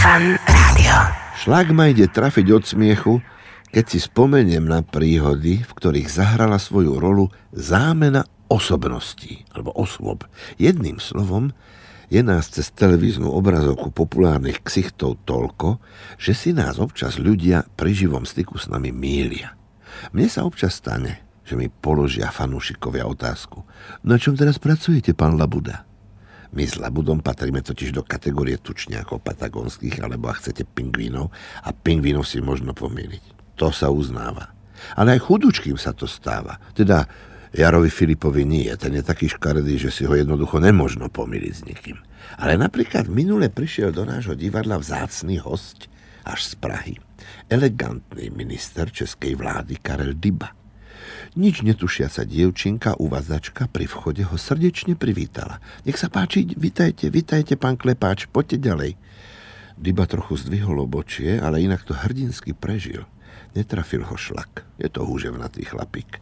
Fan Rádio. Šlak ma ide trafiť od smiechu, keď si spomeniem na príhody, v ktorých zahrala svoju rolu zámena osobností alebo osôb. Jedným slovom, je nás cez televíznu obrazovku populárnych ksichtov toľko, že si nás občas ľudia pri živom styku s nami mília. Mne sa občas stane, že mi položia fanúšikovia otázku. Na čom teraz pracujete, pán Labuda? My s Labudom patríme totiž do kategórie tučniakov patagónskych, alebo ak chcete pingvínov, a pingvínov si možno pomýliť. To sa uznáva. Ale aj chudučkým sa to stáva. Teda Jarovi Filipovi nie, ten je taký škaredý, že si ho jednoducho nemožno pomýliť s nikým. Ale napríklad minule prišiel do nášho divadla vzácný host až z Prahy. Elegantný minister českej vlády Karel Dyba. Nič netušiaca dievčinka, uvádzačka pri vchode ho srdečne privítala. Nech sa páči, vitajte, vitajte, pán Klepáč, poďte ďalej. Dyba trochu zdvihol obočie, ale inak to hrdinsky prežil. Netrafil ho šlak. Je to húževnatý chlapík.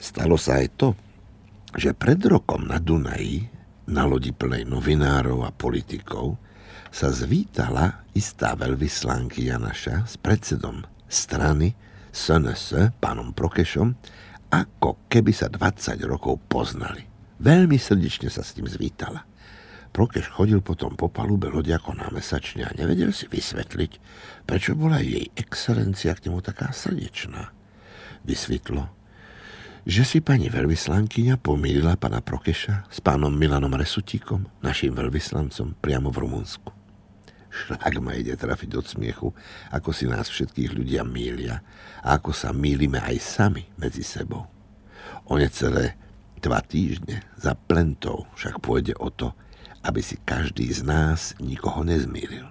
Stalo sa aj to, že pred rokom na Dunaji, na lodi plnej novinárov a politikov, sa zvítala istá veľvyslanky Janaša s predsedom strany SNS, pánom Prokešom, ako keby sa 20 rokov poznali. Veľmi srdečne sa s ním zvítala. Prokeš chodil potom po palube lodi ako námesačne a nevedel si vysvetliť, prečo bola jej excelencia k nemu taká srdečná. Vysvetlo, že si pani veľvyslankyňa pomýlila pana Prokeša s pánom Milanom Resutíkom, našim veľvyslancom, priamo v Rumunsku. Šlak ma ide trafiť od smiechu, ako si nás všetkých ľudia mília a ako sa mýlime aj sami medzi sebou. O necelé dva týždne za plentou však pôjde o to, aby si každý z nás nikoho nezmýlil.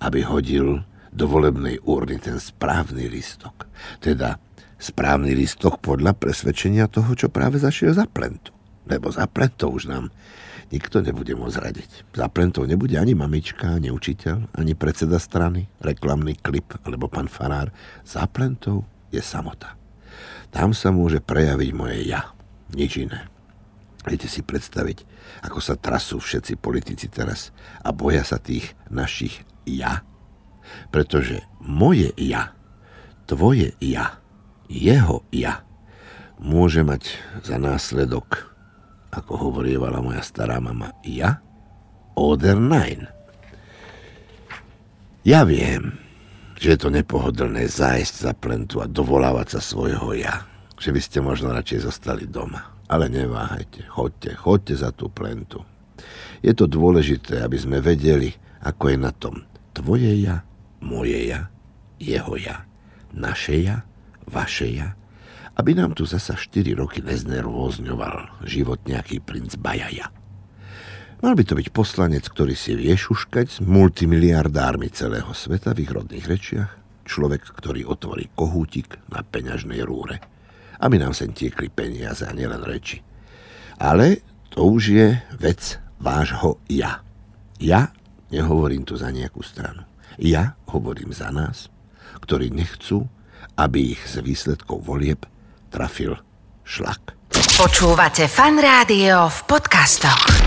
Aby hodil do volebnej úrny ten správny listok, teda správny listok podľa presvedčenia toho, čo práve zašiel za plentu. Lebo za plentou už nám nikto nebude môcť radiť. Za plentou nebude ani mamička, ani učiteľ, ani predseda strany, reklamný klip alebo pán farár. Za plentou je samota. Tam sa môže prejaviť moje ja, nič iné. Viete si predstaviť, ako sa trasú všetci politici teraz a boja sa tých našich ja? Pretože moje ja, tvoje ja, jeho ja môže mať za následok, ako hovorievala moja stará mama, ja? Oder nein. Ja viem, že je to nepohodlné zájsť za plentu a dovolávať sa svojho ja. Že by ste možno radšej zostali doma. Ale neváhajte, chodte, chodte za tú plentu. Je to dôležité, aby sme vedeli, ako je na tom tvoje ja, moje ja, jeho ja, naše ja vaše ja, aby nám tu zasa 4 roky neznervózňoval život nejaký princ Bajaja. Mal by to byť poslanec, ktorý si vie šuškať s multimiliardármi celého sveta v ich rodných rečiach, človek, ktorý otvorí kohútik na peňažnej rúre, aby nám sem tiekli peniaze a nielen reči. Ale to už je vec vášho ja. Ja nehovorím tu za nejakú stranu. Ja hovorím za nás, ktorí nechcú, aby ich z výsledkov volieb trafil šlak. Počúvate fan rádio v podcastoch.